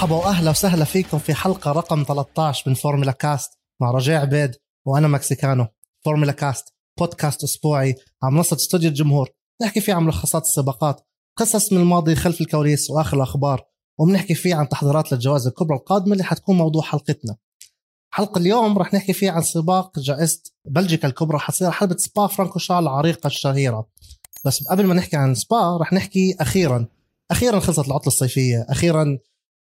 مرحبا وأهلا وسهلا فيكم في حلقة رقم 13 من فورمولا كاست مع رجاء عبيد وأنا مكسيكانو. فورمولا كاست بودكاست أسبوعي على منصة استوديو الجمهور. نحكي فيه عن ملخصات السباقات قصص من الماضي خلف الكواليس وآخر الأخبار وبنحكي فيه عن تحضيرات للجوائز الكبرى القادمة اللي حتكون موضوع حلقتنا. حلقة اليوم رح نحكي فيها عن سباق جائزة بلجيكا الكبرى حتصير حلبة سبا فرانكورشان العريقة الشهيرة. بس قبل ما نحكي عن سبا رح نحكي أخيرا. أخيرا خلصت العطلة الصيفية أخيرا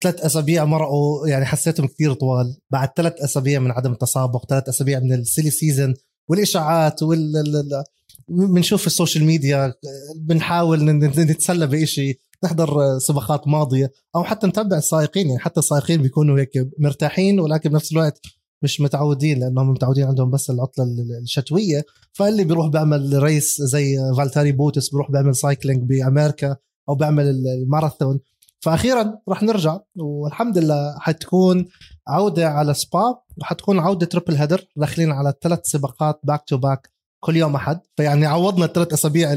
ثلاث أسابيع مرقوا يعني حسيتهم كثير طوال. بعد ثلاث أسابيع من عدم التسابق ثلاث أسابيع من ال silly season والإشاعات وال بنشوف ال social media بنحاول نتسلى بشيء نحضر سباقات ماضية أو حتى نتبع السائقين يعني حتى السائقين بيكونوا هيك مرتاحين ولكن بنفس الوقت مش متعودين لأنهم متعودين عندهم بس العطلة الشتوية. فاللي بيروح بيعمل race زي فالتيري بوتاس بيروح بيعمل cycling بأمريكا أو بيعمل الماراثون فاخيرا راح نرجع والحمد لله حتكون عودة على سبا وحتكون عودة triple header داخلين على ثلاث سباقات back to back كل يوم أحد. فيعني عوضنا الثلاث أسابيع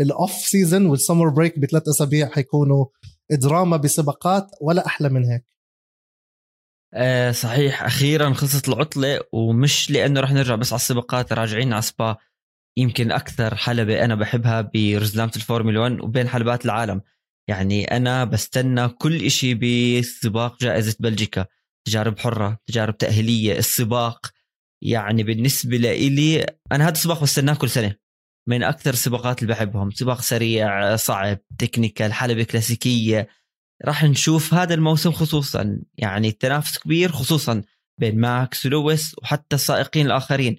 ال off season وال summer break بثلاث أسابيع حيكونوا دراما بسباقات ولا أحلى من هيك. آه صحيح. أخيرا خلصت العطلة ومش لأنه رح نرجع بس على السباقات راجعين على سبا. يمكن أكثر حلبة أنا بحبها برزنامة الفورمولا 1 وبين حلبات العالم. يعني أنا بستنى كل إشي بسباق جائزة بلجيكا تجارب حرة تجارب تأهيلية السباق. يعني بالنسبة لإلي أنا هذا السباق بستناه كل سنة. من أكثر السباقات اللي بحبهم. سباق سريع صعب technical حلبه كلاسيكية. راح نشوف هذا الموسم خصوصا. يعني التنافس كبير خصوصا بين ماكس ولويس وحتى السائقين الآخرين.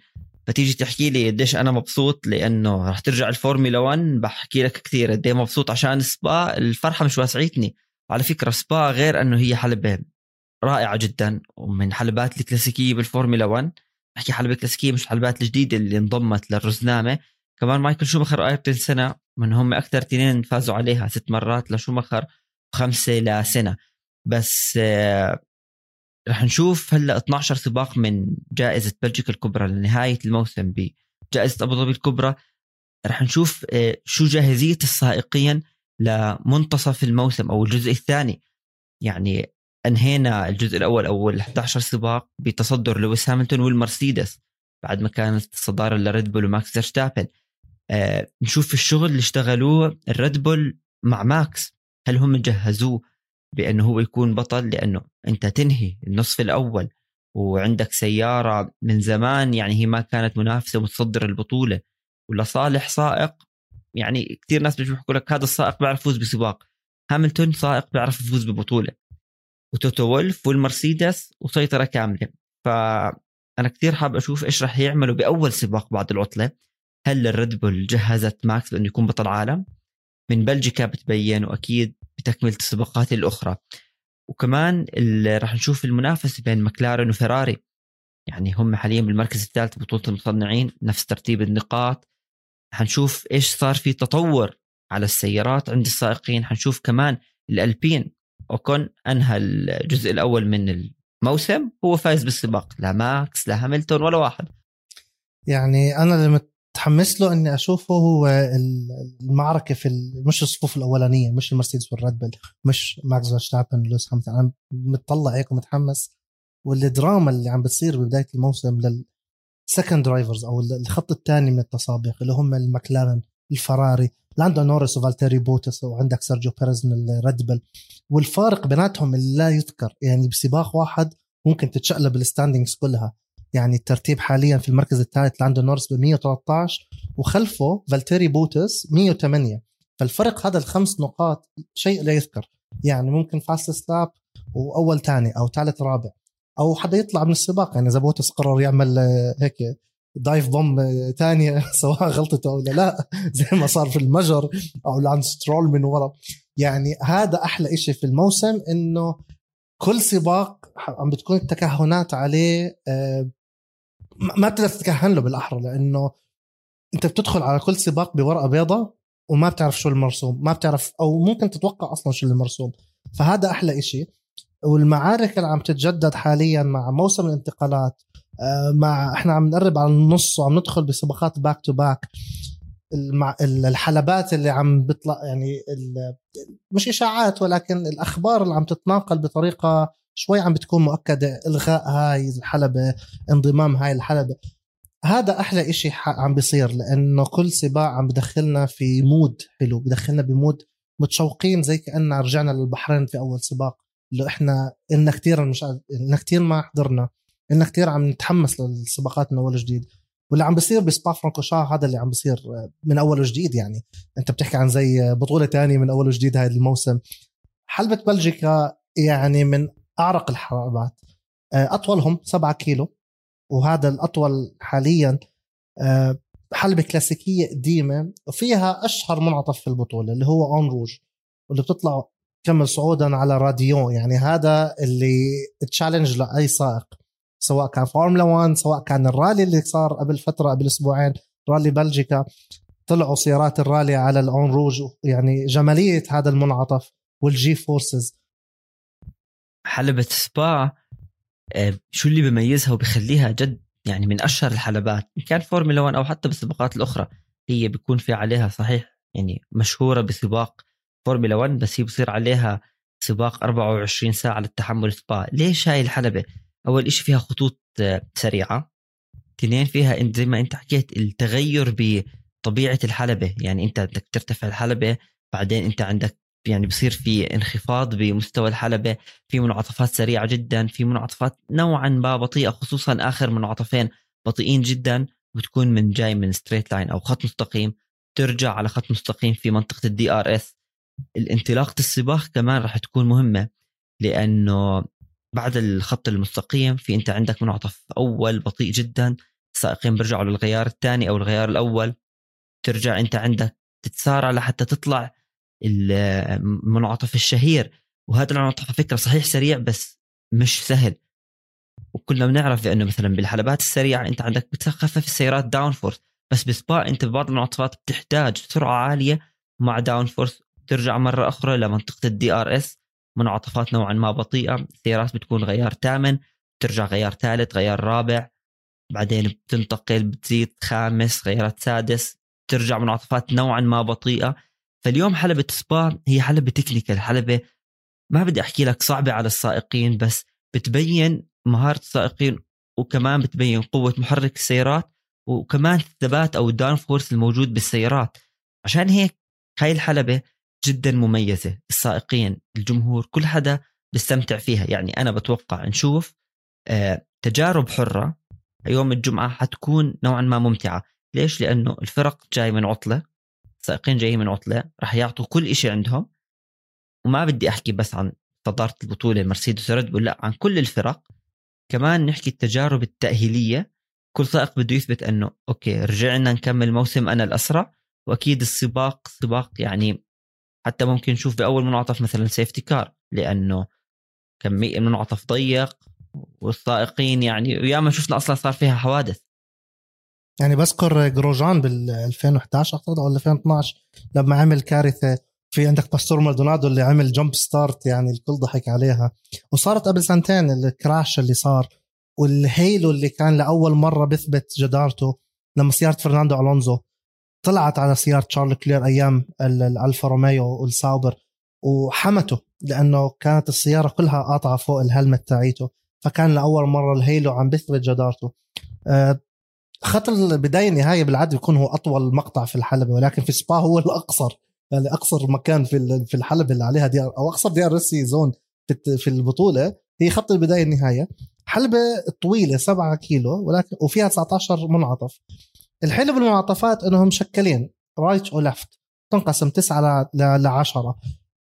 فتيجي تحكي لي قديش أنا مبسوط لأنه راح ترجع الفورمولا 1 بحكي لك كثير قد إيه مبسوط عشان سبا. الفرحة مش واسعتني. على فكرة سبا غير أنه هي حلبه رائعة جدا. ومن حلبات الكلاسيكية بالفورمولا 1 أحكي حلبة كلاسيكية مش الحلبات الجديدة اللي انضمت للرزنامة. كمان مايكل شومخر وايرتون سينا من هم أكثر اثنين فازوا عليها ست مرات لشومخر وخمسة لسينا. بس آه رح نشوف هلا 12 سباق من جائزة بلجيكا الكبرى لنهاية الموسم بجائزة أبو ظبي الكبرى. رح نشوف آه شو جاهزية السائقين لمنتصف الموسم أو الجزء الثاني. يعني أنهينا الجزء الأول أو ال 11 سباق بتصدر لويس هاملتون والمرسيدس بعد ما كانت الصداره لريد بول وماكس فيرستابن. آه نشوف الشغل اللي اشتغلوه الريد بول مع ماكس. هل هم جهزوه؟ بأنه هو يكون بطل لأنه أنت تنهي النصف الأول وعندك سيارة من زمان يعني هي ما كانت منافسة ومتصدر البطولة ولصالح سائق. يعني كثير ناس بيحكوا لك هذا السائق بيعرف يفوز بسباق. هاملتون سائق بيعرف يفوز ببطولة. وتوتو وولف والمرسيدس وسيطرة كاملة. فأنا كثير حاب أشوف إيش راح يعملوا بأول سباق بعد العطلة. هل الريد بول جهزت ماكس بأنه يكون بطل عالم؟ من بلجيكا بتبين وأكيد بتكملة السباقات الأخرى. وكمان راح نشوف المنافسة بين مكلارن وفراري يعني هم حاليا بالمركز الثالث بطولة المصنعين نفس ترتيب النقاط. حنشوف إيش صار في تطور على السيارات عند السائقين. حنشوف كمان الألبين. أوكون أنهى الجزء الأول من الموسم هو فايز بالسباق. لا ماكس لا هاملتون ولا واحد. يعني اللي متحمس له إني أشوفه هو المعركة في مش الصفوف الأولانية مش المرسيدس والريد بل مش ماكس فيرستابن ولويس هاملتون أنا متطلع هيك ومتحمس. والدراما اللي عم بتصير ببداية الموسم لل second drivers أو الخط الثاني من التسابق اللي هم المكلارن الفراري لاندو نورس وفالتيري بوتس وعندك سيرجيو بيريز من الريد بل والفارق بيناتهم لا يذكر يعني بسباق واحد ممكن تتشقلب ال standings كلها. يعني الترتيب حاليا في المركز الثالث لاندو نورس ب 113 وخلفه فالتيري بوتس 108 فالفرق هذا الخمس نقاط شيء لا يذكر. يعني ممكن fastest lap وأول ثاني أو ثالث رابع. أو حدا يطلع من السباق. يعني إذا بوتس قرر يعمل هيك dive bomb ثانية سواء غلطته أو لا زي ما صار في المجر أو لانس سترول من ورا. يعني هذا أحلى إشي في الموسم إنه كل سباق عم بتكون التكهنات عليه آه، ما بتقدر تتكهن له بالأحرى لأنه أنت بتدخل على كل سباق بورقة بيضاء وما بتعرف شو المرسوم ما بتعرف أو ممكن تتوقع أصلا شو المرسوم فهذا أحلى إشي والمعارك اللي عم تتجدد حاليا مع موسم الانتقالات آه، مع إحنا عم نقرب على النص وعم ندخل بسباقات back to back. الحلبات اللي عم بيطلع يعني. مش إشاعات ولكن الأخبار اللي عم تتناقل بطريقة شوي عم بتكون مؤكدة إلغاء هاي الحلبة انضمام هاي الحلبة. هذا أحلى إشي عم بيصير لأنه كل سباق عم بدخلنا في mood حلو بدخلنا ب mood متشوقين زي كأننا رجعنا للبحرين في أول سباق. اللي إحنا إلنا كثير مش إلنا كثير ما حضرنا إلنا كثير عم نتحمس للسباقات من أول وجديد. واللي عم بيصير بسبا فرانكوشا هذا اللي عم بيصير من أول وجديد يعني. أنت بتحكي عن زي بطولة تانية من أول وجديد هذا الموسم. حلبة بلجيكا يعني من أعرق الحلبات أطولهم 7 كيلو وهذا الأطول حاليا حلبة كلاسيكية قديمة وفيها أشهر منعطف في البطولة اللي هو أون روج واللي بتطلع كمل صعودا على راديون. يعني هذا اللي challenge لأي سائق سواء كان فورمولا 1 سواء كان الرالي اللي صار قبل فترة قبل أسبوعين رالي بلجيكا. طلعوا سيارات الرالي على الأو روج يعني جمالية هذا المنعطف وال G forces. حلبة سبا آه، شو اللي بيميزها وبخليها جد يعني من أشهر الحلبات؟ ان كان فورمولا 1 أو حتى بالسباقات الأخرى هي بيكون في عليها صحيح يعني مشهورة بسباق فورمولا 1 بس هي بصير عليها سباق 24 ساعة للتحمل سبا. ليش هاي الحلبة؟ أول شيء فيها خطوط آه، سريعة. اثنين فيها انت زي ما أنت حكيت التغير بطبيعة الحلبة. يعني أنت بدك ترتفع الحلبة بعدين أنت عندك يعني بصير في انخفاض بمستوى الحلبة في منعطفات سريعة جدا في منعطفات نوعا ما بطيئة خصوصا آخر منعطفين بطيئين جدا بتكون من جاي من straight line أو خط مستقيم ترجع على خط مستقيم في منطقة ال DRS الانطلاقة السباق كمان راح تكون مهمة لأنه بعد الخط المستقيم في أنت عندك منعطف أول بطيء جدا السائقين بيرجعوا للغيار الثاني أو الغيار الأول ترجع أنت عندك تتسارع لحتى تطلع المنعطف الشهير. وهذا المنعطف على فكرة صحيح سريع بس مش سهل. وكلنا بنعرف بأنه مثلا بالحلبات السريعة أنت عندك بتخفف السيارات downforce بس بسبا أنت ببعض المنعطفات بتحتاج سرعة عالية مع downforce ترجع مرة أخرى لمنطقه ال DRS منعطفات نوعا ما بطيئة. السيارات بتكون غيار ثامن ترجع غيار ثالث غيار رابع. بعدين بتنتقل بتزيد خامس غيارات سادس. ترجع منعطفات نوعا ما بطيئة. فاليوم حلبة سبا هي حلبة technical حلبة ما بدي أحكي لك صعبة على السائقين بس بتبين مهارة السائقين وكمان بتبين قوة محرك السيارات وكمان الثبات أو ال downforce الموجود بالسيارات. عشان هيك هاي الحلبة جدا مميزة السائقين الجمهور كل حدا بيستمتع فيها. يعني أنا بتوقع نشوف آه، تجارب حرة. يوم الجمعة حتكون نوعا ما ممتعة. ليش؟ لأنه الفرق جاي من عطلة. سائقين جايين من عطلة راح يعطوا كل شيء عندهم. وما بدي أحكي بس عن صدارة البطولة مرسيدس وريد بول لا عن كل الفرق. كمان نحكي التجارب التأهيلية. كل سائق بده يثبت إنه okay رجعنا نكمل موسم أنا الأسرع. وأكيد السباق سباق يعني حتى ممكن نشوف بأول منعطف مثلا safety car لأنه كمان منعطف ضيق والسائقين يعني وياما شفنا أصلا صار فيها حوادث. يعني بذكر جروجان بال 2011 أعتقد أو 2012 لما عمل كارثة في عندك باستور مالدونادو اللي عمل jump start يعني الكل ضحك عليها. وصارت قبل سنتين ال crash اللي صار وال halo اللي كان لأول مرة بثبت جدارته لما سيارة فرناندو ألونزو طلعت على سيارة شارل لوكلير أيام الالفا روميو والساوبر وحمته لأنه كانت السيارة كلها قاطعة فوق ال helmet تاعيته. فكان لأول مرة ال halo عم بثبت جدارته. أه خط البداية النهاية بالعاده بيكون هو أطول مقطع في الحلبة ولكن في سبا هو الأقصر. يعني أقصر مكان في في الحلبة اللي عليها دي أو أقصر DRS zone في البطولة. هي خط البداية النهاية. حلبة طويلة 7 كيلو ولكن وفيها 19 منعطف. الحلو بالمنعطفات إنهم مشكلين. right و left تنقسم 9 ل 10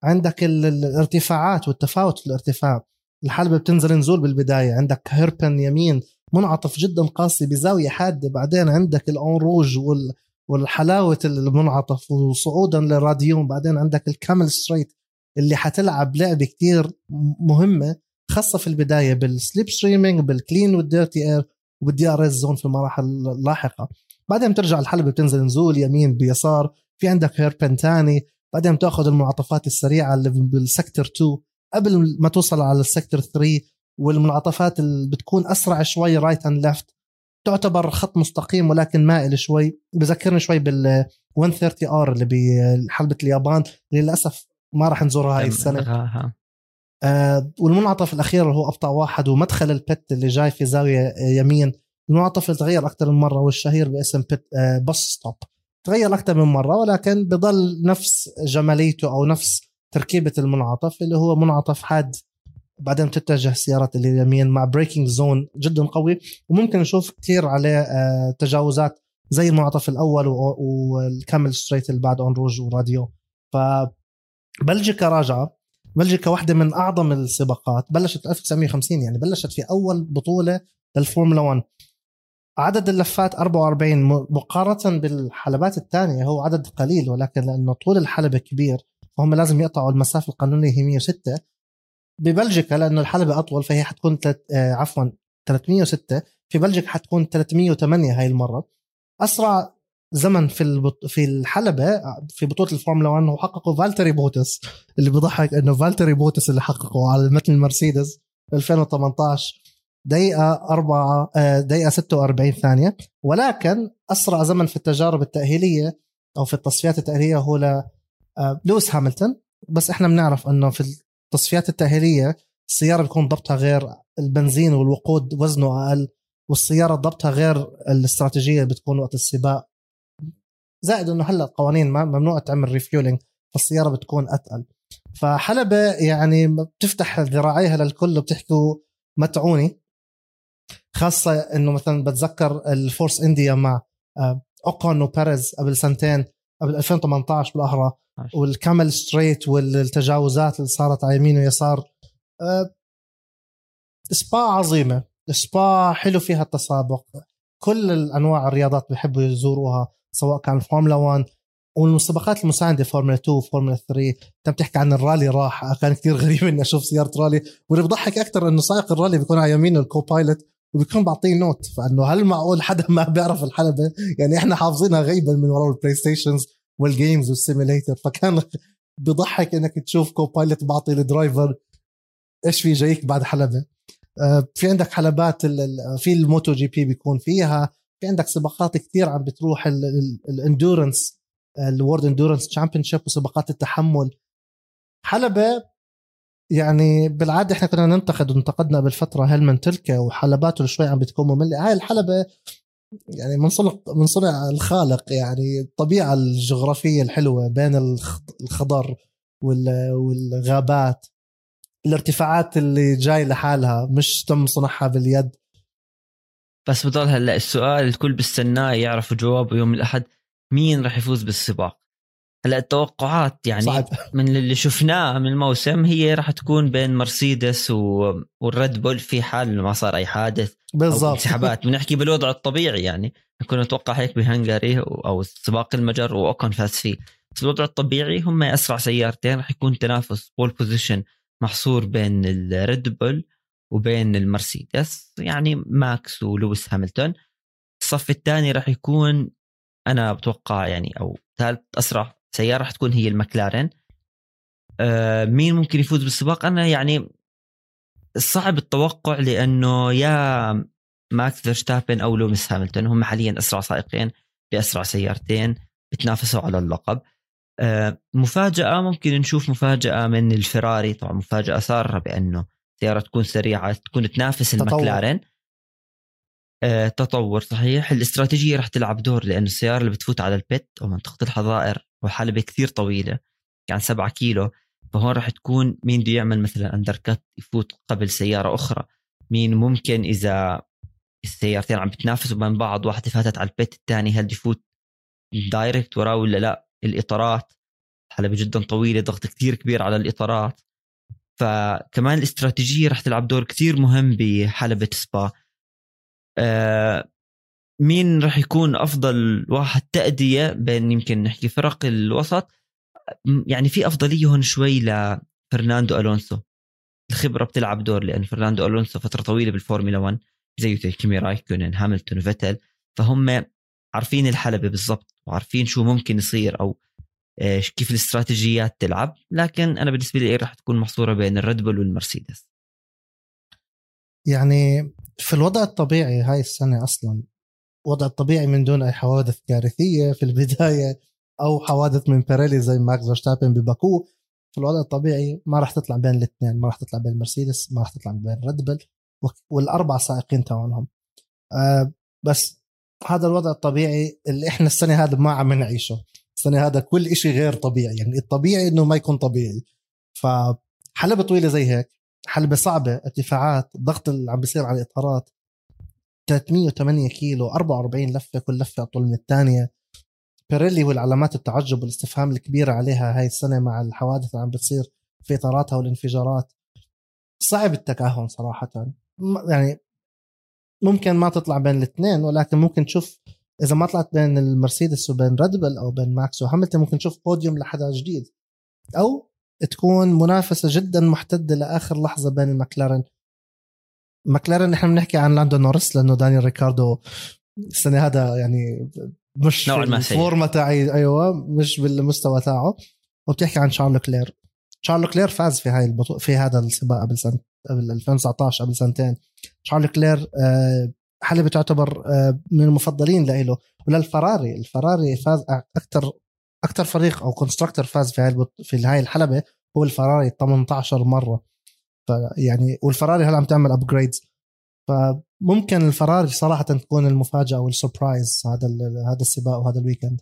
عندك الارتفاعات والتفاوت في الارتفاع. الحلبة بتنزل نزول بالبداية. عندك hairpin يمين منعطف جدا قاسي بزاوية حادة. بعدين عندك الأو روج وال والحلاوة المنعطف وصعودا للراديون. بعدين عندك الكيمل straight اللي حتلعب لعبة كتير مهمة خاصة في البداية بال slipstreaming بال clean وال dirty air وبال DRS zone في المراحل اللاحقة. بعدين بترجع الحلبة بتنزل نزول يمين بيسار. في عندك hairpin تاني. بعدين بتأخذ المنعطفات السريعة اللي بال sector 2 قبل ما توصل على ال sector 3 والمنعطفات اللي بتكون أسرع شوي right and left تعتبر خط مستقيم ولكن مائل شوي. بذكرني شوي 130 R اللي بحلبه اليابان. للأسف ما راح نزورها هاي السنة. آه والمنعطف الأخير اللي هو أبطأ واحد ومدخل ال pit اللي جاي في زاوية يمين. المنعطف اللي تغير أكثر من مرة والشهير باسم pit آه bus stop تغير أكثر من مرة ولكن بضل نفس جماليته أو نفس تركيبة المنعطف اللي هو منعطف حاد. بعدين بتتجه سيارات اليمين مع braking zone جدا قوي. وممكن نشوف كثير عليه آه تجاوزات زي المنعطف الأول والكيمل straight اللي بعد او روج وراديون. ف بلجيكا راجعة. بلجيكا واحدة من أعظم السباقات. بلشت 1950 يعني بلشت في أول بطولة للفورمولا 1 عدد اللفات 44 م- مقارنة بالحلبات الثانية هو عدد قليل ولكن لأنه طول الحلبة كبير فهم لازم يقطعوا المسافة القانونية هي 106 ببلجيكا لأنه الحلبة أطول فهي حتكون تلت... آه عفوا 306 في بلجيكا حتكون 308 هاي المرة. أسرع زمن في البط... في الحلبة في بطولة الفورمولا 1 هو حققه فالتيري بوتاس. اللي بيضحك إنه فالتيري بوتاس اللي حققه على متن المرسيدس 2018 دقيقة أربعة آه، دقيقة 46 ثانية. ولكن أسرع زمن في التجارب التأهيلية أو في التصفيات التأهيلية هو آه، لويس هاميلتون بس إحنا بنعرف إنه في التصفيات التأهيلية السيارة بيكون ضبطها غير البنزين والوقود وزنه أقل والسيارة ضبطها غير الاستراتيجية بتكون وقت السباق. زائد إنه هلأ القوانين ممنوع تعمل refueling فالسيارة بتكون أتقل. فحلبة يعني بتفتح ذراعيها للكل وبتحكوا متعوني خاصة إنه مثلا بتذكر الفورس إنديا مع آه، أوكون وبيريز قبل سنتين. قبل 2018 بالاحرى والكيمل straight والتجاوزات اللي صارت على يمين ويسار. آه، سبا عظيمة. سبا حلو فيها التسابق. كل الأنواع الرياضات بيحبوا يزوروها سواء كان فورمولا 1 والمسابقات المساندة فورمولا 2 فورمولا 3 انت بتحكي عن الرالي راح. كان كتير غريب إني أشوف سيارة رالي. واللي بضحك أكثر إنه سائق الرالي بيكون على يمينه ال co-pilot وبيكون بعطيه note فإنه هل معقول حدا ما بيعرف الحلبة؟ يعني إحنا حافظينها غيبا من وراء البلاي ستيشنز وال games وال simulator فكان بضحك إنك تشوف co-pilot بعطي ال driver إيش في جايك بعد حلبة؟ آه، في عندك حلبات في الموتو جي بي بيكون فيها. في عندك سباقات كتير عم بتروح ال endurance ال World Endurance Championship وسباقات التحمل. حلبة يعني بالعادة إحنا كنا ننتقد وانتقدنا بالفترة هيلمن تلكا وحلباته شوي عم بتكون مملة. هاي الحلبة يعني من صنع من صنع الخالق يعني الطبيعة الجغرافية الحلوة بين الخ- الخضر وال- والغابات. الارتفاعات اللي جاي لحالها مش تم صنعها باليد. بس بضل هلأ السؤال الكل بيستناه يعرفوا جوابه يوم الأحد مين راح يفوز بالسباق؟ هلا التوقعات يعني صعب. من اللي شفناه من الموسم هي راح تكون بين مرسيدس و... والريد بول في حال ما صار أي حادث بالضبط. انسحابات. بنحكي بالوضع الطبيعي يعني. كنا نتوقع هيك بهنغاري أو سباق المجر واوكون فاز فيه بس الوضع الطبيعي هم أسرع سيارتين راح يكون تنافس pole position محصور بين الريد بول وبين المرسيدس. يعني ماكس ولويس هاميلتون الصف الثاني راح يكون أنا بتوقع يعني أو ثالث أسرع سيارة راح تكون هي المكلارين. آه مين ممكن يفوز بالسباق؟ أنا يعني صعب التوقع لأنه يا ماكس فيرستابن أو لويس هاميلتون هم حاليا أسرع سائقين بأسرع سيارتين بتنافسوا على اللقب. آه مفاجأة ممكن نشوف مفاجأة من الفراري. طبعا مفاجأة سارة بأنه سيارة تكون سريعة تكون تنافس تطور. المكلارين. آه، تطور صحيح. الاستراتيجية رح تلعب دور لأنه السيارة اللي بتفوت على ال pit أو منطقه الحظائر وحلبة كثير طويلة يعني 7 كيلو فهون رح تكون مين بده يعمل مثلا undercut يفوت قبل سيارة أخرى؟ مين ممكن إذا السيارتين عم بتنافسوا بين بعض واحدة فاتت على ال pit الثاني هل يفوت direct وراه ولا لا؟ الإطارات حلبة جدا طويلة ضغط كثير كبير على الإطارات. فكمان الاستراتيجية رح تلعب دور كثير مهم بحلبة سبا. آه، مين راح يكون أفضل واحد تأدية بين يمكن نحكي فرق الوسط؟ يعني في أفضلية هون شوي لفرناندو ألونسو. الخبرة بتلعب دور لأن فرناندو ألونسو فترة طويلة بالفورمولا 1 زي كيمي رايكونن هاملتون وفيتل فهم عارفين الحلبة بالضبط وعارفين شو ممكن يصير أو آه، كيف الاستراتيجيات تلعب. لكن أنا بالنسبة لي راح تكون محصورة بين الريد بول والمرسيدس. يعني في الوضع الطبيعي هاي السنة أصلا وضع الطبيعي من دون أي حوادث كارثية في البداية أو حوادث من بيريلي زي ماكس فيرستابن بباكو. في الوضع الطبيعي ما راح تطلع بين الاثنين ما راح تطلع بين مرسيدس ما راح تطلع بين ريد بل والأربع سائقين تاعونهم آه بس هذا الوضع الطبيعي اللي إحنا السنة هذا ما عم نعيشه. السنة هذا كل إشي غير طبيعي يعني الطبيعي إنه ما يكون طبيعي. فحلبة طويلة زي هيك حلبة صعبة ارتفاعات الضغط اللي عم بيصير على الإطارات 308 كيلو 44 لفة كل لفة أطول من الثانية بيريلي والعلامات التعجب والاستفهام الكبيرة عليها هاي السنة مع الحوادث اللي عم بتصير في إطاراتها والانفجارات. صعب التكهن صراحة. يعني ممكن ما تطلع بين الاثنين ولكن ممكن تشوف إذا ما طلعت بين المرسيدس وبين ريدبل أو بين ماكس وهاملتون ممكن تشوف بوديوم لحدا جديد. أو تكون منافسة جدا محتدة لآخر لحظة بين المكلارن مكلارن نحن بنحكي عن لاندو نورس لأنه دانيال ريكاردو السنة هذا يعني مش نوعا ما الفورمة تاعي أيوه مش بالمستوى تاعه. وبتحكي عن شارل لوكلير. شارل لوكلير فاز في هاي البطو... في هذا السباق قبل سنة قبل 2019 قبل سنتين. شارل لوكلير آه، حلبة تعتبر آه، من المفضلين لإله. وللفراري الفراري فاز أكثر أكثر فريق أو constructor فاز في هاي في هاي الحلبة هو الفراري 18 مرة. فيعني والفراري هلا عم تعمل upgrades فممكن الفراري صراحة تكون المفاجأة وال surprise هذا هذا السباق وهذا ال weekend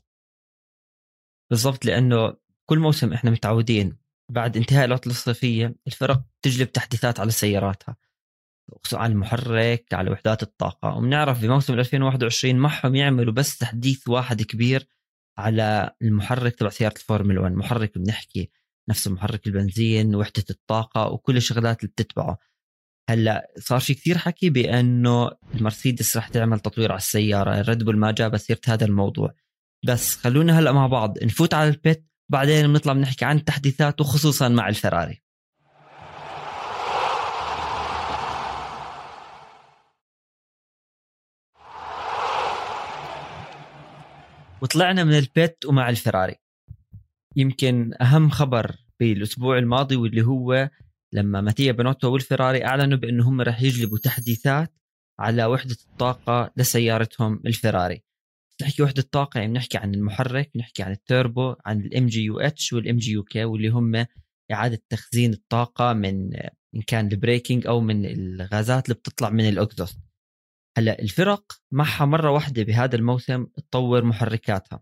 بالضبط لأنه كل موسم إحنا متعودين بعد انتهاء العطلة الصيفية الفرق تجلب تحديثات على سياراتها. على المحرك على وحدات الطاقة. وبنعرف بموسم 2021 معهم يعملوا بس تحديث واحد كبير على المحرك تبع سيارة الفورمولا 1 محرك بنحكي نفس محرك البنزين وحدة الطاقة وكل الشغلات اللي بتتبعه. هلأ صار في كثير حكي بأنه المرسيدس رح تعمل تطوير على السيارة. الريد بول ما جاب سيرة هذا الموضوع. بس خلونا هلأ مع بعض. نفوت على ال pit بعدين بنطلع بنحكي عن التحديثات وخصوصا مع الفراري. وطلعنا من ال pit ومع الفراري. يمكن أهم خبر بالأسبوع الماضي واللي هو لما ماتيا بنوتو والفراري أعلنوا بانه هم راح يجلبوا تحديثات على وحدة الطاقة لسيارتهم الفيراري نحكي وحدة طاقه يعني بنحكي عن المحرك نحكي عن التوربو عن الام جي يو اتش وال MGU-K واللي هم إعادة تخزين الطاقة من إن كان ال braking أو من الغازات اللي بتطلع من ال exhaust هلأ الفرق معها مرة واحدة بهذا الموسم تطور محركاتها.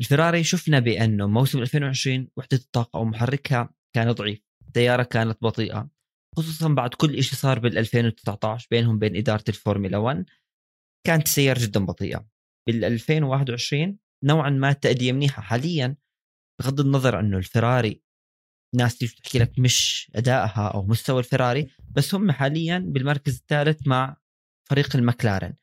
الفراري شفنا بأنه موسم 2020 وحدة الطاقة أو محركها كان ضعيف. السياره كانت بطيئة خصوصا بعد كل شيء صار بال 2019 بينهم بين إدارة الفورمولا 1 كانت السيارة جدا بطيئة. بال 2021 نوعا ما التأدية منيحة. حاليا بغض النظر أنه الفراري ناس تيجي تحكي لك مش أدائها أو مستوى الفراري بس هم حاليا بالمركز الثالث مع فريق المكلارن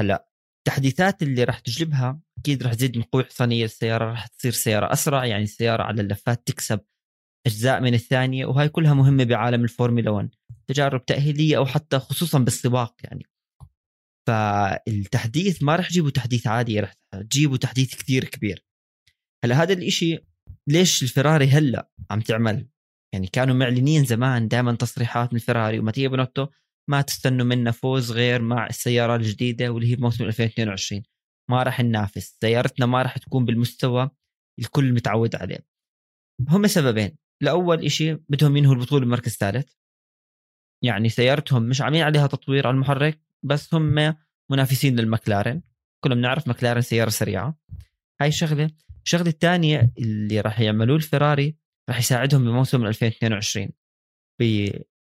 هلأ التحديثات اللي راح تجلبها أكيد راح تزيد من قوة حصانيه السيارة راح تصير سيارة أسرع يعني السيارة على اللفات تكسب أجزاء من الثانية وهي كلها مهمة بعالم الفورمولا 1 تجارب تأهيلية أو حتى خصوصا بالسباق يعني. فالتحديث ما راح تجيبوا تحديث عادي راح تجيبوا تحديث كثير كبير. هلا هذا الإشي ليش الفراري هلا عم تعمل؟ يعني كانوا معلنين زمان دائما تصريحات من الفراري وماتيا بنوتو ما تستنوا منا فوز غير مع السيارة الجديدة واللي هي بموسم 2022 ما راح ننافس. سيارتنا ما راح تكون بالمستوى الكل متعود عليه. هم سببين. الأول إشي بدهم ينهوا البطولة بمركز ثالث. يعني سيارتهم مش عاملين عليها تطوير على المحرك بس هم منافسين للمكلارن كلنا بنعرف مكلارن سيارة سريعة. هاي شغلة. الشغلة الثانية اللي راح يعملوه الفراري راح يساعدهم بموسم 2022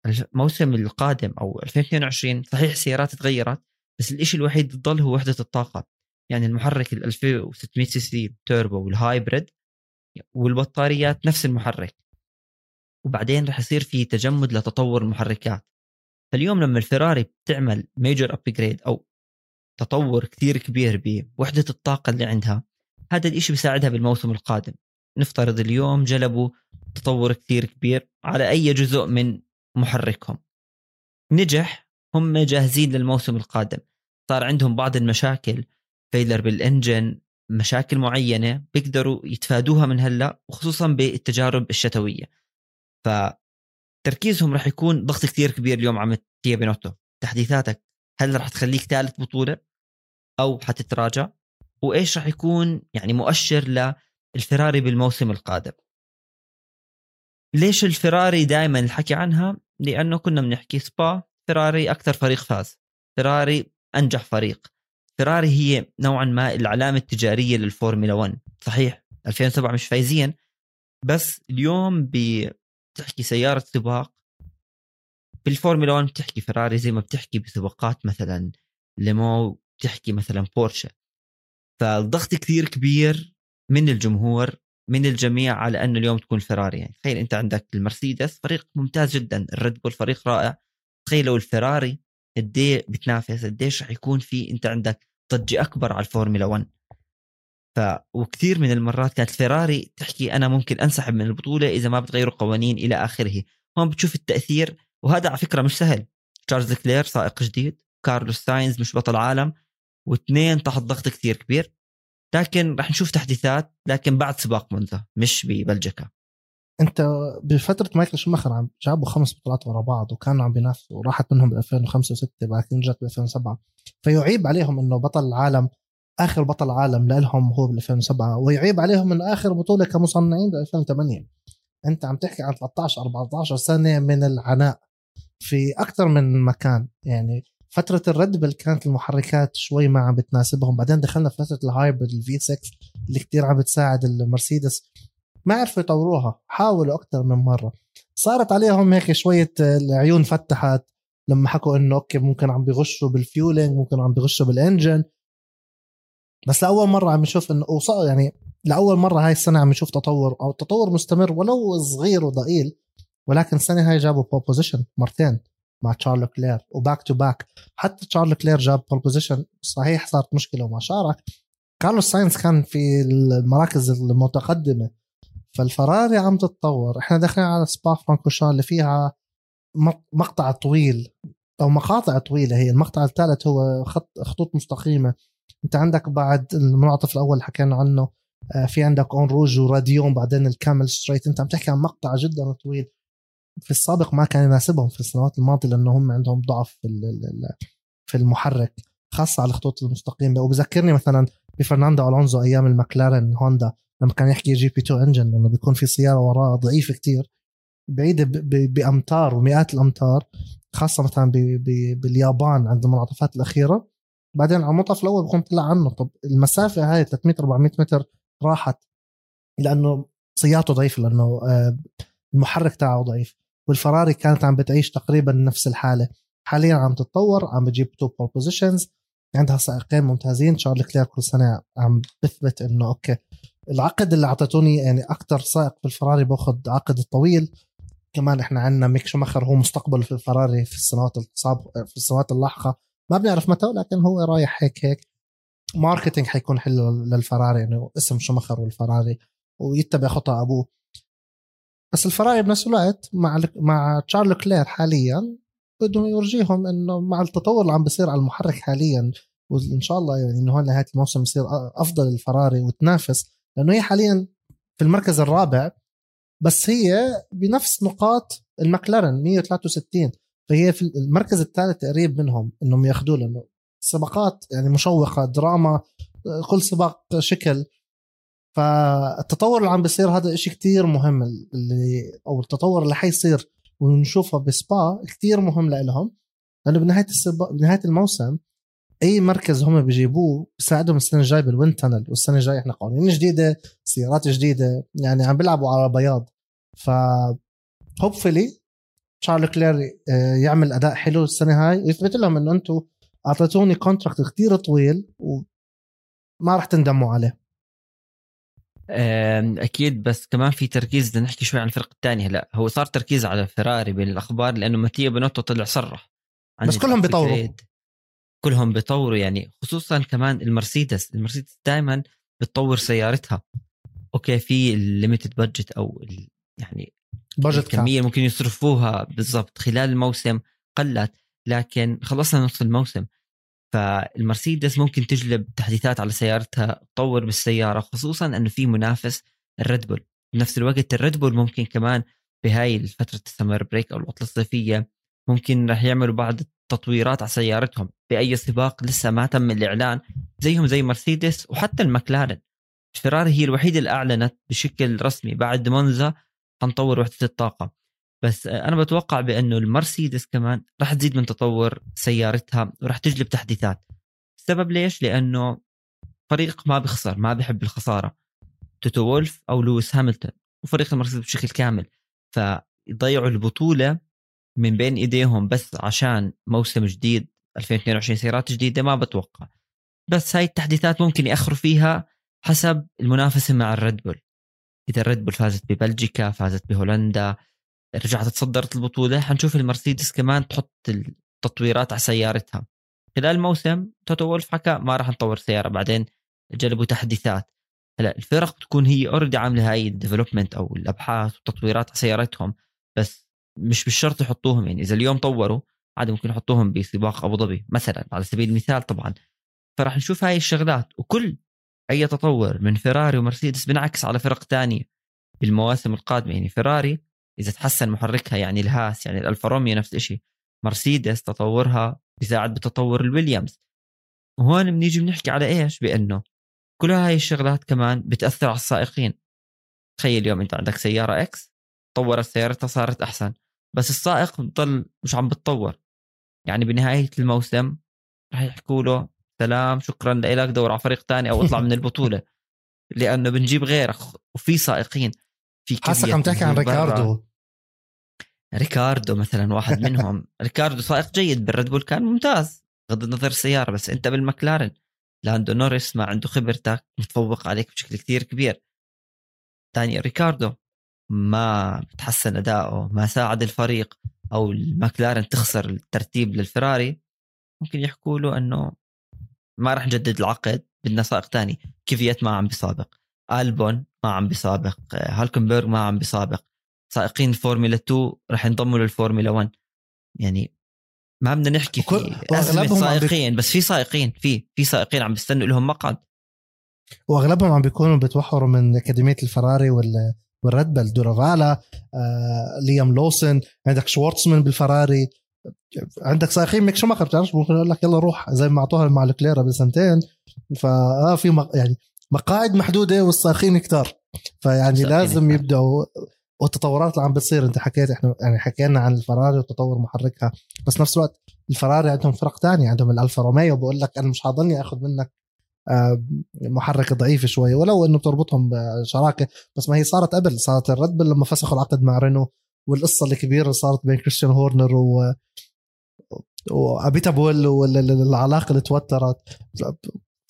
الموسم القادم أو 2022 صحيح السيارات تغيرت بس الشيء الوحيد اللي ضل هو وحدة الطاقة. يعني المحرك ال 2600 سي سي توربو وال hybrid والبطاريات نفس المحرك. وبعدين رح يصير في تجمد لتطور المحركات. فاليوم لما الفراري بتعمل major upgrade أو تطور كثير كبير بوحدة الطاقة اللي عندها هذا الإشي بيساعدها بالموسم القادم. نفترض اليوم جلبوا تطور كثير كبير على أي جزء من محركهم. نجح هم جاهزين للموسم القادم. صار عندهم بعض المشاكل failure بال engine مشاكل معينة بيقدروا يتفادوها من هلأ وخصوصا بالتجارب الشتوية. فتركيزهم راح يكون ضغط كثير كبير اليوم على ماتيا بينوتو. تحديثاتك هل راح تخليك ثالث بطولة؟ أو حتتراجع؟ وإيش راح يكون يعني مؤشر للفراري بالموسم القادم؟ ليش الفراري دائما الحكي عنها؟ لأنه كنا بنحكي سبا فيراري أكثر فريق فاز. فيراري أنجح فريق. فيراري هي نوعا ما العلامة التجارية للفورمولا 1 صحيح 2007 مش فايزين. بس اليوم بتحكي سيارة سباق. بالفورمولا 1 بتحكي فيراري زي ما بتحكي بسباقات مثلا لومان بتحكي مثلا بورشة. فالضغط كثير كبير من الجمهور من الجميع على أنه اليوم تكون فيراري يعني تخيل أنت عندك المرسيدس فريق ممتاز جدا. الريد بول فريق رائع. تخيل لو الفيراري قد إيه بتنافس قديش رح يكون في أنت عندك ضجة أكبر على الفورمولا 1 ف وكثير من المرات كانت فيراري تحكي أنا ممكن أنسحب من البطولة إذا ما بتغيروا قوانين إلى آخره. هون بتشوف التأثير وهذا على فكرة مش سهل. شارل لوكلير سائق جديد كارلوس ساينز مش بطل عالم واثنين تحت ضغط كثير كبير. لكن رح نشوف تحديثات لكن بعد سباق مونزا مش ببلجيكا. انت بفترة مايكل شوماخر عم جابوا خمس بطولات ورا بعض وكانوا عم بينافسوا وراحت منهم ب 2005 و6 بعدين رجعت ب 2007 فيعيب عليهم إنه بطل العالم آخر بطل عالم لهم هو ب 2007 ويعيب عليهم إنه آخر بطولة كمصنعين ب 2008 أنت عم تحكي عن 13 14 سنة من العناء في أكثر من مكان يعني فترة الريد بول كانت المحركات شوي ما عم بتناسبهم. بعدين دخلنا في فترة ال hybrid ال V6 اللي كتير عم بتساعد المرسيدس. ما عرفوا يطوروها حاولوا أكثر من مرة. صارت عليهم هيك شوية العيون فتحت. لما حكوا إنه okay ممكن عم بيغشوا بال fueling ممكن عم بيغشوا بال engine. بس لأول مرة عم نشوف إنه يعني لأول مرة هاي السنة عم نشوف تطور أو تطور مستمر ولو صغير وضئيل ولكن السنة هاي جابوا بوزيشن مرتين. مع شارل لوكلير و back to back حتى شارل لوكلير جاب pole position صحيح صارت مشكلة وما شارك. كارلوس ساينز كان في المراكز المتقدمة. فالفراري عم تتطور. إحنا داخلين على سبا فرانكوشان اللي فيها مقطع طويل أو مقاطع طويلة هي. المقطع الثالث هو خط خطوط مستقيمة. أنت عندك بعد المنعطف الأول حكينا عنه. آه، في عندك أو روج وراديون بعدين الكيمل straight أنت عم تحكي عن مقطع جدا طويل. في السابق ما كان يناسبهم في السنوات الماضية لأنه هم عندهم ضعف في في المحرك خاصة على الخطوط المستقيمة. وبذكرني مثلا بفرناندو ألونزو أيام المكلارن هوندا لما كان يحكي GP2 engine لأنه بيكون في سيارة وراء ضعيفه كتير بعيدة بأمتار ومئات الأمتار خاصة مثلا باليابان عند المنعطفات الأخيرة. بعدين على المنعطف الأول بكون طلع عنه. طب المسافة هاي 300 400 متر راحت لأنه سيارته ضعيفة لأنه آه، المحرك تاعه ضعيف. والفراري كانت عم بتعيش تقريبا نفس الحالة. حاليا عم تتطور عم بتجيب two pole positions عندها سائقين ممتازين. شارل لوكلير كل سنة عم بثبت إنه okay. العقد اللي أعطيتوني يعني أكثر سائق في الفراري بأخذ عقد طويل. كمان إحنا عندنا ميك شوماخر هو مستقبل في الفراري في السنوات في السنوات اللاحقة. ما بنعرف متى لكن هو رايح هيك هيك. marketing حيكون حلو للفراري يعني اسم شوماخر والفراري ويتبع خطى أبوه. بس الفراري بنفس الوقت مع مع شارل لوكلير حاليا بدهم يورجيهم إنه مع التطور اللي عم بيصير على المحرك حاليا وإن شاء الله يعني إنه هون نهايه الموسم يصير أفضل الفراري وتنافس لأنه هي حاليا في المركز الرابع بس هي بنفس نقاط المكلارن 163 فهي في المركز الثالث قريب منهم إنهم ياخذوه لأنه سباقات يعني مشوقة دراما كل سباق شكل. فالتطور اللي عم بيصير هذا إشي كتير مهم اللي أو التطور اللي حيصير ونشوفه بسبا كتير مهم لهم لأنه بنهاية السباق بنهاية الموسم أي مركز هم بيجيبوه بيساعدهم السنة الجاية بال wind tunnel والسنة الجاية إحنا قوانين جديدة سيارات جديدة يعني عم بيلعبوا على بياض ف hopefully شارل لوكلير يعمل أداء حلو السنة هاي. ويثبت لهم إنه أنتم أعطيتوني contract كثير طويل وما راح تندموا عليه. أكيد بس كمان في تركيز بدنا نحكي شوي عن الفرق الثانية. هلا هو صار تركيز على فيراري بالاخبار لأنه ماتيا بنوتو طلع صرح بس كلهم بيطوروا. كلهم بيطوروا يعني خصوصا كمان المرسيدس. المرسيدس دائما بتطور سيارتها. okay في ال limited budget أو يعني budget كميه ممكن يصرفوها بالضبط خلال الموسم قلت لكن خلصنا نص الموسم. فالمرسيدس ممكن تجلب تحديثات على سيارتها تطور بالسيارة خصوصا إنه في منافس الريد بول. بنفس الوقت الريد بول ممكن كمان بهاي فتره ال summer break أو العطلة الصيفية ممكن راح يعملوا بعض تطويرات على سيارتهم بأي سباق لسه ما تم الإعلان زيهم زي مرسيدس وحتى المكلارن فيراري هي الوحيدة اللي أعلنت بشكل رسمي بعد مونزا حنطور وحدة الطاقة. بس أنا بتوقع بأنه المرسيدس كمان راح تزيد من تطور سيارتها وراح تجلب تحديثات. السبب ليش؟ لأنه فريق ما بيخسر ما بيحب الخسارة. توتو وولف أو لويس هاملتون وفريق المرسيدس بشكل كامل. فيضيعوا البطولة من بين إيديهم بس عشان موسم جديد 2022 سيارات جديدة ما بتوقع. بس هاي التحديثات ممكن يأخروا فيها حسب المنافسة مع الريد بول. إذا الريد بول فازت ببلجيكا فازت بهولندا رجعت تصدرت البطولة. حنشوف المرسيدس كمان تحط التطويرات على سيارتها. خلال الموسم توتو وولف حكى ما راح نطور سيارة بعدين جلبوا تحديثات. هلا الفرق تكون هي already عاملة هاي ال development أو الأبحاث والتطويرات على سيارتهم بس مش بالشرط يحطوهم. يعني إذا اليوم طوروا عادي ممكن يحطوهم بسباق أبو ظبي مثلا على سبيل المثال طبعا. فراح نشوف هاي الشغلات وكل أي تطور من فيراري ومرسيدس بنعكس على فرق تانية بالمواسم القادمة. يعني فيراري إذا تحسن محركها يعني الهاس يعني الألفا روميو نفس الشيء مرسيدس تطورها بيساعد بتطور الويليامز. وهون بنيجي بنحكي على إيش؟ بأنه كل هاي الشغلات كمان بتأثر على السائقين. تخيل اليوم أنت عندك سيارة X طورت سيارتها صارت أحسن بس السائق بضل مش عم بتطور. يعني بنهاية الموسم راح يحكوا له سلام شكرا لك دور على فريق ثاني أو اطلع من البطولة. لأنه بنجيب غيرك وفي سائقين في حاسك عم تحكي عن ريكاردو. ريكاردو مثلا واحد منهم. ريكاردو سائق جيد بالريد بول كان ممتاز. بغض النظر السيارة بس أنت بالمكلارن لاندو نوريس ما عنده خبرتك متفوق عليك بشكل كثير كبير. ثاني ريكاردو ما تحسن أداؤه ما ساعد الفريق أو المكلارن تخسر الترتيب للفراري. ممكن يحكوا له إنه ما راح نجدد العقد بدنا سائق ثاني. كيفيت ما عم بيسابق. ألبون ما عم بيسابق. هالكنبرغ ما عم بيسابق. سائقين فورمولا 2 راح ينضموا للفورمولا 1 يعني ما بدنا نحكي في أزمة سائقين بس في سائقين في في سائقين عم بيستنوا لهم مقعد. وأغلبهم عم بيكونوا بتخرجوا من أكاديمية الفراري ولا والريد بل دورافالا آه، ليام لوسن عندك شوارتزمان بالفراري. عندك سائقين ميك شوماخر بتعرفش؟ ممكن يقول لك يلا روح زي ما أعطوها مع لكلير بسنتين. فاه في مق... يعني مقاعد محدودة والسائقين كتار. فيعني لازم يبدأوا والتطورات اللي عم بتصير. انت حكيت إحنا يعني حكينا عن الفراري وتطور محركها بس نفس الوقت الفراري عندهم فرق تانية عندهم الألفا روميو. بقول لك أنا مش حاضلني أخذ منك محرك ضعيف شوي. ولو إنه بتربطهم بشراكة بس ما هي صارت قبل. صارت الريد لما فسخوا العقد مع رينو والقصة الكبيره اللي صارت بين كريستيان هورنر و وأبيتبول والعلاقة اللي توترت.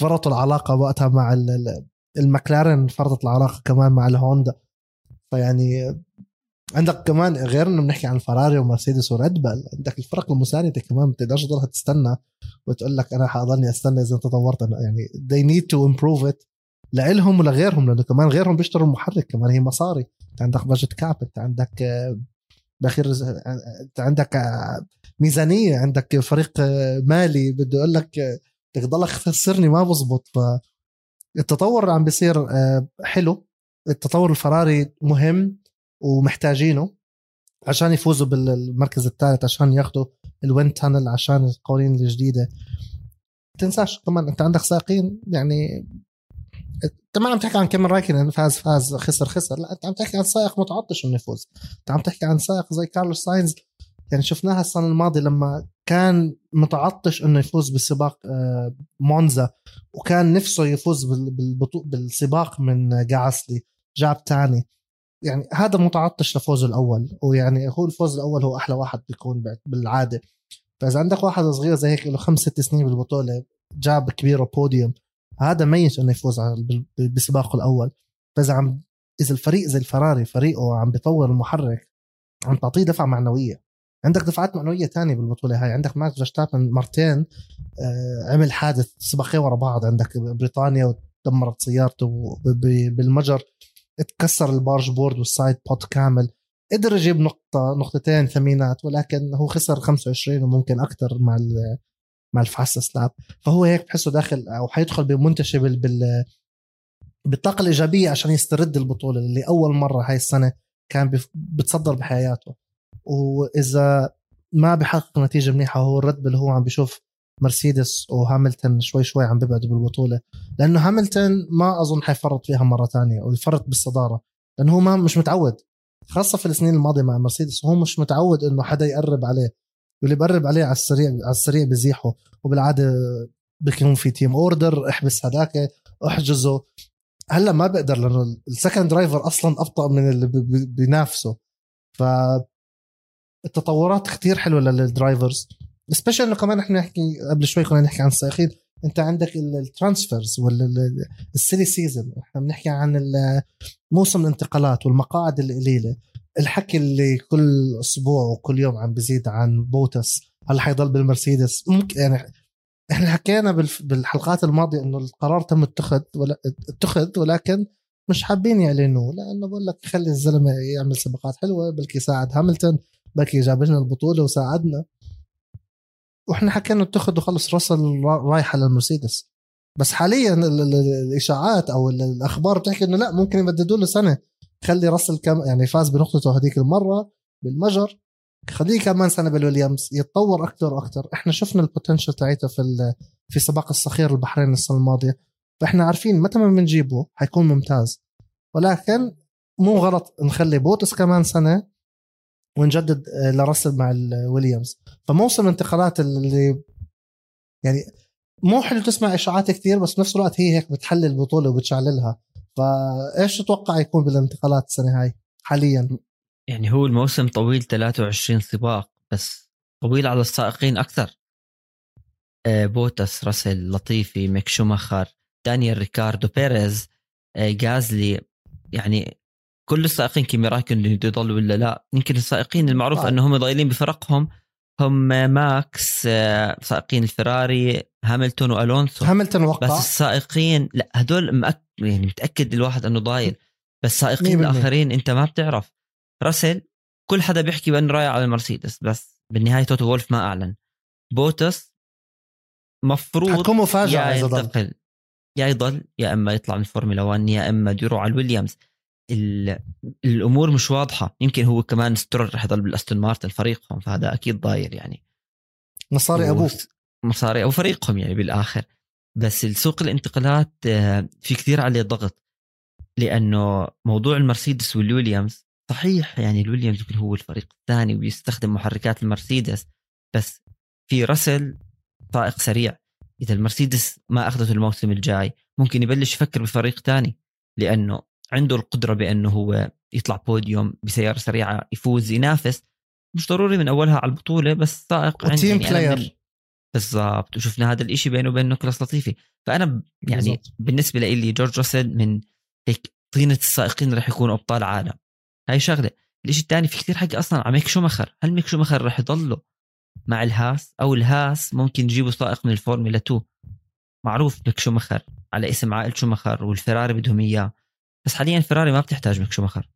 فرطوا العلاقة وقتها مع المكلارن فرطت العلاقة كمان مع الهوندا. فيعني عندك كمان غير إنه بنحكي عن فراري ومرسيدس وريد بل عندك الفرق المسانده كمان بتقدرش تضلها تستنى وتقول لك أنا حأضلني أستنى إذا تطورت أنا يعني they need to improve it لإلهم ولغيرهم لأنه كمان غيرهم بيشتروا المحرك كمان هي مصاري. أنت عندك بجت كاب أنت عندك آه، بأخير أنت عندك آه، ميزانية عندك فريق آه، مالي بده يقول لك بدك تضلك تخسرني ما بزبط. فالتطور اللي عم بيصير حلو. التطور الفراري مهم ومحتاجينه عشان يفوزوا بالمركز الثالث عشان ياخذوا ال wind tunnel عشان القوانين الجديدة. تنساش كمان أنت عندك سائقين يعني أنت ما عم تحكي عن كيمي رايكن فاز فاز خسر خسر لا أنت عم تحكي عن سائق متعطش إنه يفوز. أنت عم تحكي عن سائق زي كارلوس ساينز يعني شفناها السنة الماضية لما كان متعطش إنه يفوز بالسباق آه، مونزا وكان نفسه يفوز بالسباق من جاسلي. جاب تاني. يعني هذا متعطش لفوزه الأول ويعني هو الفوز الأول هو أحلى واحد بيكون بالعادة. فإذا عندك واحد صغير زي هيك له خمس ست سنين بالبطولة جاب كبير بوديوم هذا ميت إنه يفوز بسباقه الأول. فإذا عم إذا الفريق زي الفراري فريقه عم بيطور المحرك عم تعطيه دفعة معنوية. عندك دفعات معنوية ثانية بالبطولة هاي. عندك ماكس فيرستابن مرتين آه، عمل حادث سباقين ورا بعض. عندك بريطانيا ودمرت سيارته بالمجر. اتكسر ال barge board وال side pod كامل. قدر يجيب نقطة نقطتين ثمينات ولكن هو خسر 25 وممكن أكثر مع مع ال fastest lap. فهو هيك بحسه داخل أو حيدخل بمنتشي بال, بال بالطاقة الإيجابية عشان يسترد البطولة اللي أول مرة هاي السنة كان بتصدر بحياته. وإذا ما بحقق نتيجة منيحة وهو الرد اللي هو عم بيشوف مرسيدس وهاملتون شوي شوي عم بيبعدوا بالبطولة لأنه هاملتون ما أظن حيفرط فيها مرة تانية أو يفرط بالصدارة لأنه هو ما مش متعود خاصة في السنين الماضية مع مرسيدس هو مش متعود إنه حدا يقرب عليه واللي بقرب عليه على السريع على السريع بزيحه وبالعادة بيكون في team order احبس هداك احجزه. هلأ ما بقدر لأنه ال second driver أصلا أبطأ من اللي بينافسه. ف التطورات كثير حلوة لل drivers specially انه كمان إحنا نحكي قبل شوي كنا نحكي عن السائقين أنت عندك ال transfers وال silly season إحنا بنحكي عن موسم الانتقالات والمقاعد القليلة. الحكي اللي كل أسبوع وكل يوم عم بزيد عن بوتس. هل حيضل بالمرسيدس؟ ممكن يعني إحنا حكينا بالحلقات الماضية إنه القرار تم اتخذ ولا اتخذ ولكن مش حابين يعلنوه. لأنه بقول لك خلي الزلمة يعمل سباقات حلوة بلكي يساعد هاملتون بلكي جاب لنا البطولة وساعدنا. وإحنا حكينا اتخذ وخلص راسل رايحة للمرسيدس. بس حاليا الإشاعات أو الأخبار بتحكي إنه لا ممكن يمددوا له سنه خلي راسل كم يعني فاز بنقطته هذيك المرة بالمجر. خليه كمان سنة بالويليامز. يتطور أكثر وأكثر إحنا شفنا ال potential تاعيته في في سباق الصخير البحرين السنة الماضية. فإحنا عارفين متى ما بنجيبه حيكون ممتاز. ولكن مو غلط نخلي بوتس كمان سنة. ونجدد آه، لرسل مع الويليامز فموسم الانتقالات اللي يعني مو حلو تسمع إشاعات كثير بس بنفس الوقت هي هيك بتحلل البطولة وبتشعللها. فإيش تتوقع يكون بالانتقالات السنة هاي حاليا؟ يعني هو الموسم طويل 23 سباق بس طويل على السائقين أكثر. آه، بوتس راسل لطيفي ميك شوماخر دانيال ريكاردو بيريز آه، غازلي يعني كل السائقين كيمي رايكن يضلوا ولا لا. يمكن السائقين المعروف آه. أنهم ضايلين بفرقهم. هم ماكس آه، سائقين الفراري هاملتون وألونسو. هاملتون وقع. بس السائقين لا هدول مأك... يعني متأكد الواحد أنه ضايل. بس السائقين الآخرين أنت ما بتعرف. راسل كل حدا بيحكي بأنه رايح على المرسيدس بس بالنهاية توتو وولف ما أعلن. بوتس مفروض حتكون مفاجأة يا ينتقل. يا يضل يا إما يطلع من الفورمولا 1 يا إما يروح على الويليامز. الأمور مش واضحة. يمكن هو كمان سترول رح يضل بالأستون مارتن فريقهم فهذا أكيد ضايل يعني. مصاري أبوه. مصاري أو فريقهم يعني بالآخر. بس السوق الانتقالات آه، في كثير عليه ضغط لأنه موضوع المرسيدس والويليامز صحيح يعني الويليامز يمكن هو الفريق الثاني وبيستخدم محركات المرسيدس بس في رسل سائق سريع. إذا المرسيدس ما أخذته الموسم الجاي ممكن يبلش يفكر بفريق ثاني لأنه عنده القدرة بأنه هو يطلع بوديوم بسيارة سريعة يفوز ينافس مش ضروري من أولها على البطولة بس سائق team يعني player بالضبط وشفنا هذا الإشي بينه وبين نيكولاس لطيفي فأنا يعني بالزبط. بالنسبة لي جورج راسل من هيك طينة السائقين رح يكونوا أبطال عالم. هاي شغلة. الإشي الثاني في كثير حكي أصلا على ميك شومخر هل ميك شومخر رح يضله مع الهاس؟ أو الهاس ممكن يجيبوا سائق من الفورمولا 2 معروف ميك شومخر على اسم عائلة شومخر والفراري بدهم إياه. بس حاليا فيراري ما بتحتاج ميك شومخر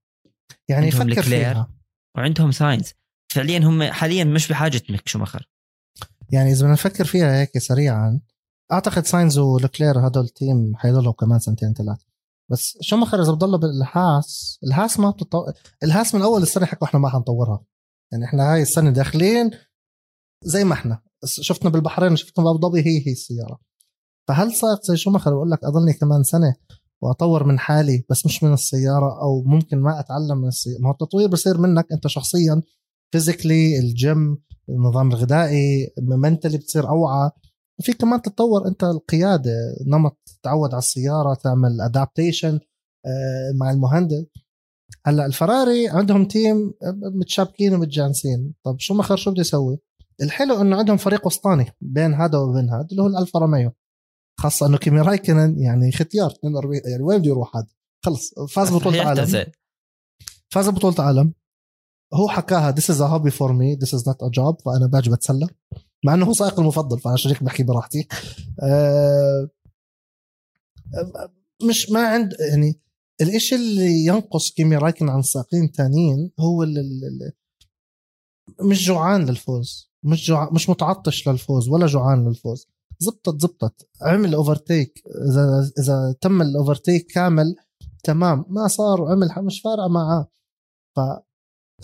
يعني يفكر فيها. وعندهم ساينز فعليا هم حاليا مش بحاجه ميك شومخر يعني إذا بدنا نفكر فيها هيك سريعا أعتقد ساينز ولكلير هدول ال team حيضلوا كمان سنتين ثلاث بس شومخر إذا بضل بالهاس الهاس ما بتطو... الهاس من أول السنة حكوا إحنا ما حنطورها. يعني إحنا هاي السنة داخلين زي ما إحنا. شفنا بالبحرين شفنا بأبو ظبي هي هي السيارة. فهل صار زي شومخر بقول لك أضلني كمان سنة. وأطور من حالي بس مش من السيارة أو ممكن ما أتعلم من السياره ما هو التطوير بصير منك أنت شخصيا physically ال gym النظام الغذائي mentally بتصير أوعى. وفي كمان تتطور أنت القيادة نمط تتعود على السيارة تعمل adaptation آه، مع المهندس. هلأ الفراري عندهم team متشابكين ومتجانسين. طب شوماخر شو بده يسوي؟ الحلو إنه عندهم فريق وسطاني بين هذا وبين هذا اللي هو الألفا روميو. خاصة أنه كيمي رايكنن يعني ختيار 42 يعني وين بده يروح هذا؟ خلص فاز بطولة عالم فاز بطولة عالم هو حكاها this is a hobby for me this is not a job فأنا باجي بتسلى مع إنه هو سائق المفضل فعشان هيك بحكي براحتي. أه مش ما عند يعني الإشي اللي ينقص كيمي رايكن عن سائقين ثانيين هو اللي مش جوعان للفوز مش جوع مش متعطش للفوز ولا جوعان للفوز. زبطت زبطت. عمل overtake إذا إذا تم ال overtake كامل تمام. ما صار وعمل مش فارقة معاه. ف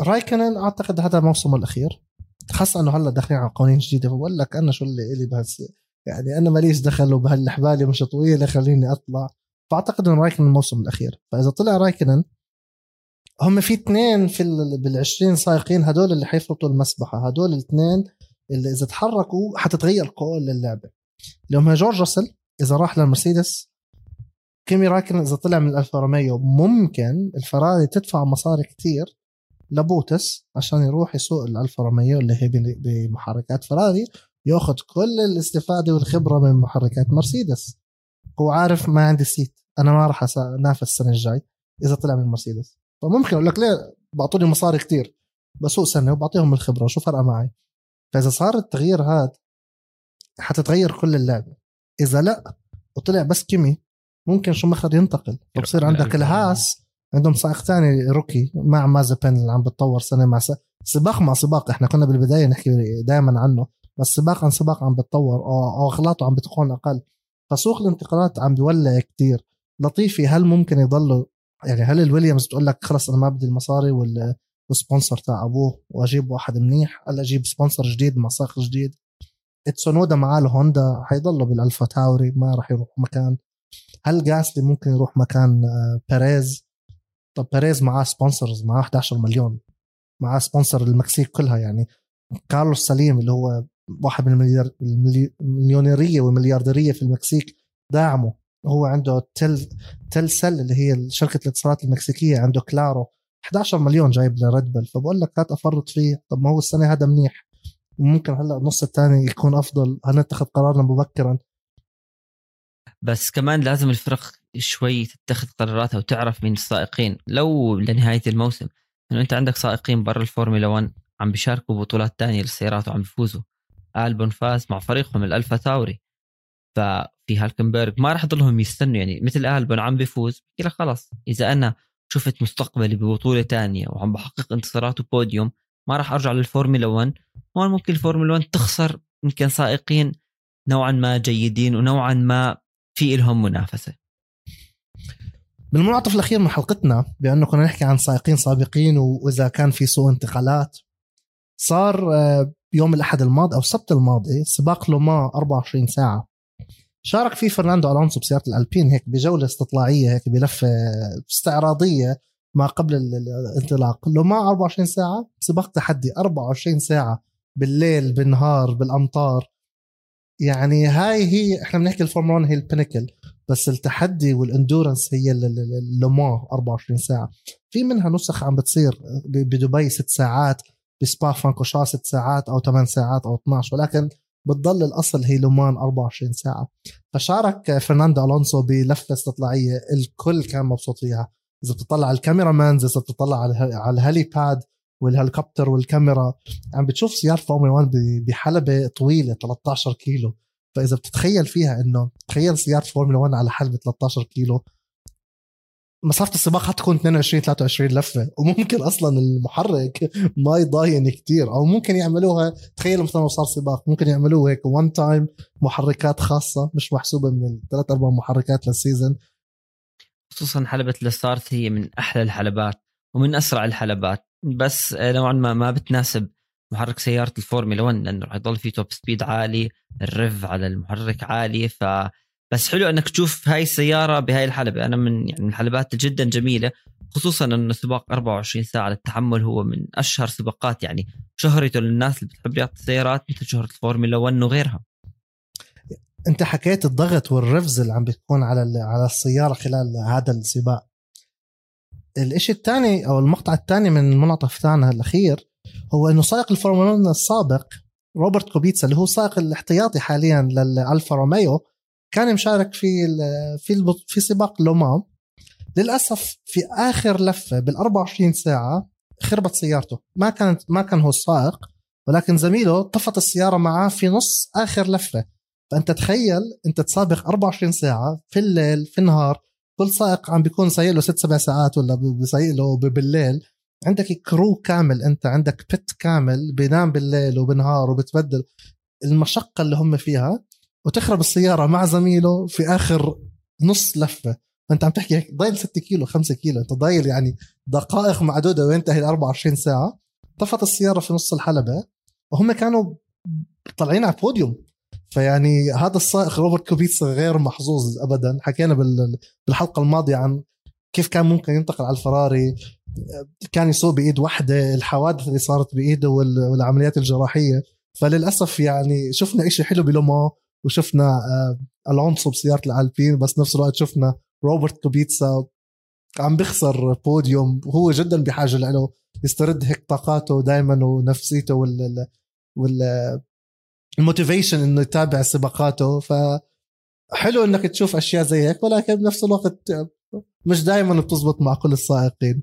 رايكنن أعتقد هذا موسمه الأخير. خاصة إنه هلأ داخلين على قوانين جديدة. فبقول لك أنا شو اللي إلي بهالس يعني أنا ماليش دخل وبهالحبالة مش طويلة خليني أطلع. فأعتقد إنه رايكن الموسم الأخير. فإذا طلع رايكنن هم في اثنين في بال 20 سائقين هدول اللي حيفرطوا المسبحة. هدول الاثنين اللي إذا تحركوا حتتغير كل اللعبه هم جورج راسل إذا راح للمرسيدس كيمي رايكن إذا طلع من الفا روميو ممكن الفراري تدفع مصاري كتير لبوتاس عشان يروح يسوق الألفا روميو اللي هي بمحركات فراري ياخذ كل الاستفادة والخبرة من محركات مرسيدس. هو عارف ما عندي seat أنا ما راح أنافس السنة الجاي إذا طلع من مرسيدس. فممكن أقول لك ليه بعطوني مصاري كتير بسوق سنة وبعطيهم الخبرة وشو فرقه معي؟ فإذا صار التغيير هذا حتتغير كل اللعبة. إذا لا وطلع بس كيمي ممكن شوماخر ينتقل. فبصير عندك الهاس عندهم سائق ثاني rookie مع مازيبين اللي عم بتطور سنة مع سنة. سباق مع سباق. إحنا كنا بالبداية نحكي دائما عنه بس سباق عن سباق عم بتطور أو أغلاطه عم بتكون أقل. فسوق الانتقالات عم بيولع كتير. لطيفي هل ممكن يضلوا؟ يعني هل الويليامز بتقول لك خلص أنا ما بدي المصاري وال sponsor تاع أبوه واجيب واحد منيح؟ هلا أجيب sponsor جديد مع جديد؟ تسونودا معاه هوندا حيضلوا بالألفا تاوري ما راح يروح مكان. هل جاسلي ممكن يروح مكان آه، بيريز؟ طب بيريز معاه sponsors معاه 11 مليون. معاه sponsor المكسيك كلها يعني. كارلوس سليم اللي هو واحد من المليونيريه والمليارديريه في المكسيك داعمه. هو عنده تل تلسل اللي هي شركة الاتصالات المكسيكية عنده كلارو. 11 مليون جايب لريد بول فبقول لك لا تفرط فيه. طب ما هو السنة هذا منيح. ممكن هلا النص الثاني يكون أفضل. هنتخذ قرارنا مبكرا؟ بس كمان لازم الفرق شوي تتخذ قراراتها وتعرف مين السائقين. لو لنهاية الموسم إنه أنت عندك سائقين برا الفورمولا 1 عم بيشاركوا بطولات تانية للسيارات وعم بيفوزوا ألبون فاز مع فريقهم الألفا تاوري. ففي هالكنبرغ ما راح يضلهم يستنوا. يعني مثل ألبون عم بيفوز بحكي لك خلص إذا أنا شفت مستقبلي ببطولة تانية وعم بحقق انتصارات وبوديوم ما راح أرجع للفورمولا 1 هون ممكن الفورمولا 1 تخسر يمكن سائقين نوعا ما جيدين ونوعا ما في لهم منافسة. بالمنعطف الأخير من حلقتنا بأنه كنا نحكي عن سائقين سابقين وإذا كان في سوق انتقالات صار آه، يوم الأحد الماضي أو السبت الماضي سباق لوما 24 ساعة شارك فيه فرناندو ألونسو بسيارة الألبين هيك بجولة استطلاعية هيك بلفه استعراضية ما قبل الانطلاق. لوما 24 ساعة سباق تحدي 24 ساعة. بالليل بالنهار بالأمطار. يعني هاي هي إحنا بنحكي الفورمولا 1 هي ال pinnacle بس التحدي وال endurance هي اللوما 24 ساعة. في منها نسخ عم بتصير بدبي ست ساعات بسبا فرانكورشان ست ساعات أو 8 ساعات أو 12 ولكن بتضل الأصل هي لومان 24 ساعة. فشارك فرناندو ألونسو بلفة استطلاعية الكل كان مبسوط فيها. إذا بتطلع على ال cameramans إذا بتطلع على ال helipad والهليكوبتر والكاميرا. عم بتشوف سيارة فورمولا 1 بحلبة طويلة 13 كيلو. فإذا بتتخيل فيها إنه تخيل سيارة فورمولا 1 على حلبة 13 كيلو. مسافة السباق حتكون 22 23 لفة. وممكن أصلا المحرك ما يضاين كتير. أو ممكن يعملوها تخيلوا مثلا صار سباق ممكن يعملوه هيك one time محركات خاصة مش محسوبة من الثلاث أربع محركات لل season خصوصا حلبة لا سارت هي من أحلى الحلبات ومن أسرع الحلبات. بس نوعا ما ما بتناسب محرك سيارة الفورمولا 1 لأنه راح يضل في top speed عالي ال rev على المحرك عالي ف بس حلو إنك تشوف هاي السيارة بهاي الحلبة. أنا من يعني من الحلبات جدا جميلة خصوصا إنه سباق 24 ساعة للتحمل هو من أشهر سباقات يعني شهرته للناس اللي بتحب رياضة السيارات مثل شهرة الفورمولا 1 وغيرها. أنت حكيت الضغط والرفز اللي عم بيكون على على السيارة خلال هذا السباق. الإشي الثاني أو المقطع الثاني من المنعطف تاعنا الأخير هو إنه سائق الفورمولا 1 السابق روبرت كوبيتسا اللي هو سائق الاحتياطي حاليا للألفا روميو كان مشارك في في في سباق لومان للأسف في آخر لفة بال 24 ساعة خربت سيارته. ما كانت ما كان هو السائق ولكن زميله طفت السيارة معاه في نص آخر لفة. فأنت تخيل أنت تسابق 24 ساعة في الليل في النهار كل سائق عم بيكون سايق له ست سبع ساعات ولا بسايق له بالليل. عندك كرو كامل انت عندك بت كامل بينام بالليل وبنهار وبتبدل. المشقة اللي هم فيها وتخرب السيارة مع زميله في آخر نص لفة. فأنت عم تحكي ضايل 6 كيلو 5 كيلو. أنت ضايل يعني دقائق معدودة وينتهي ال 24 ساعة. طفت السيارة في نص الحلبة وهم كانوا طالعين على البوديوم فيعني هذا السائق روبرت كوبيتسا غير محظوظ ابدا. حكينا بالحلقة الماضية عن كيف كان ممكن ينتقل على الفراري. كان يسوق بإيد واحدة الحوادث اللي صارت بإيده والعمليات الجراحية. فللأسف يعني شفنا إشي حلو بلومان وشفنا آه، ألونسو بسيارة الألبين بس نفس الوقت شفنا روبرت كوبيتسا عم بيخسر بوديوم. وهو جدا بحاجة له يسترد هيك طاقاته دائما ونفسيته وال وال ال motivation إنه يتابع سباقاته ف حلو إنك تشوف أشياء زي هيك ولكن بنفس الوقت مش دائما بتزبط مع كل السائقين.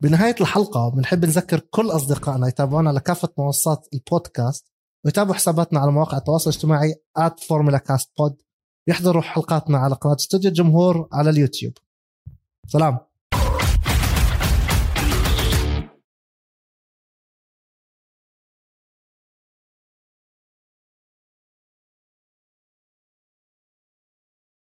بنهاية الحلقة بنحب نذكر كل أصدقائنا يتابعونا على كافة منصات البودكاست ويتابعوا حساباتنا على مواقع التواصل الاجتماعي كاست بود يحضروا حلقاتنا على قناة استوديو الجمهور على اليوتيوب. سلام.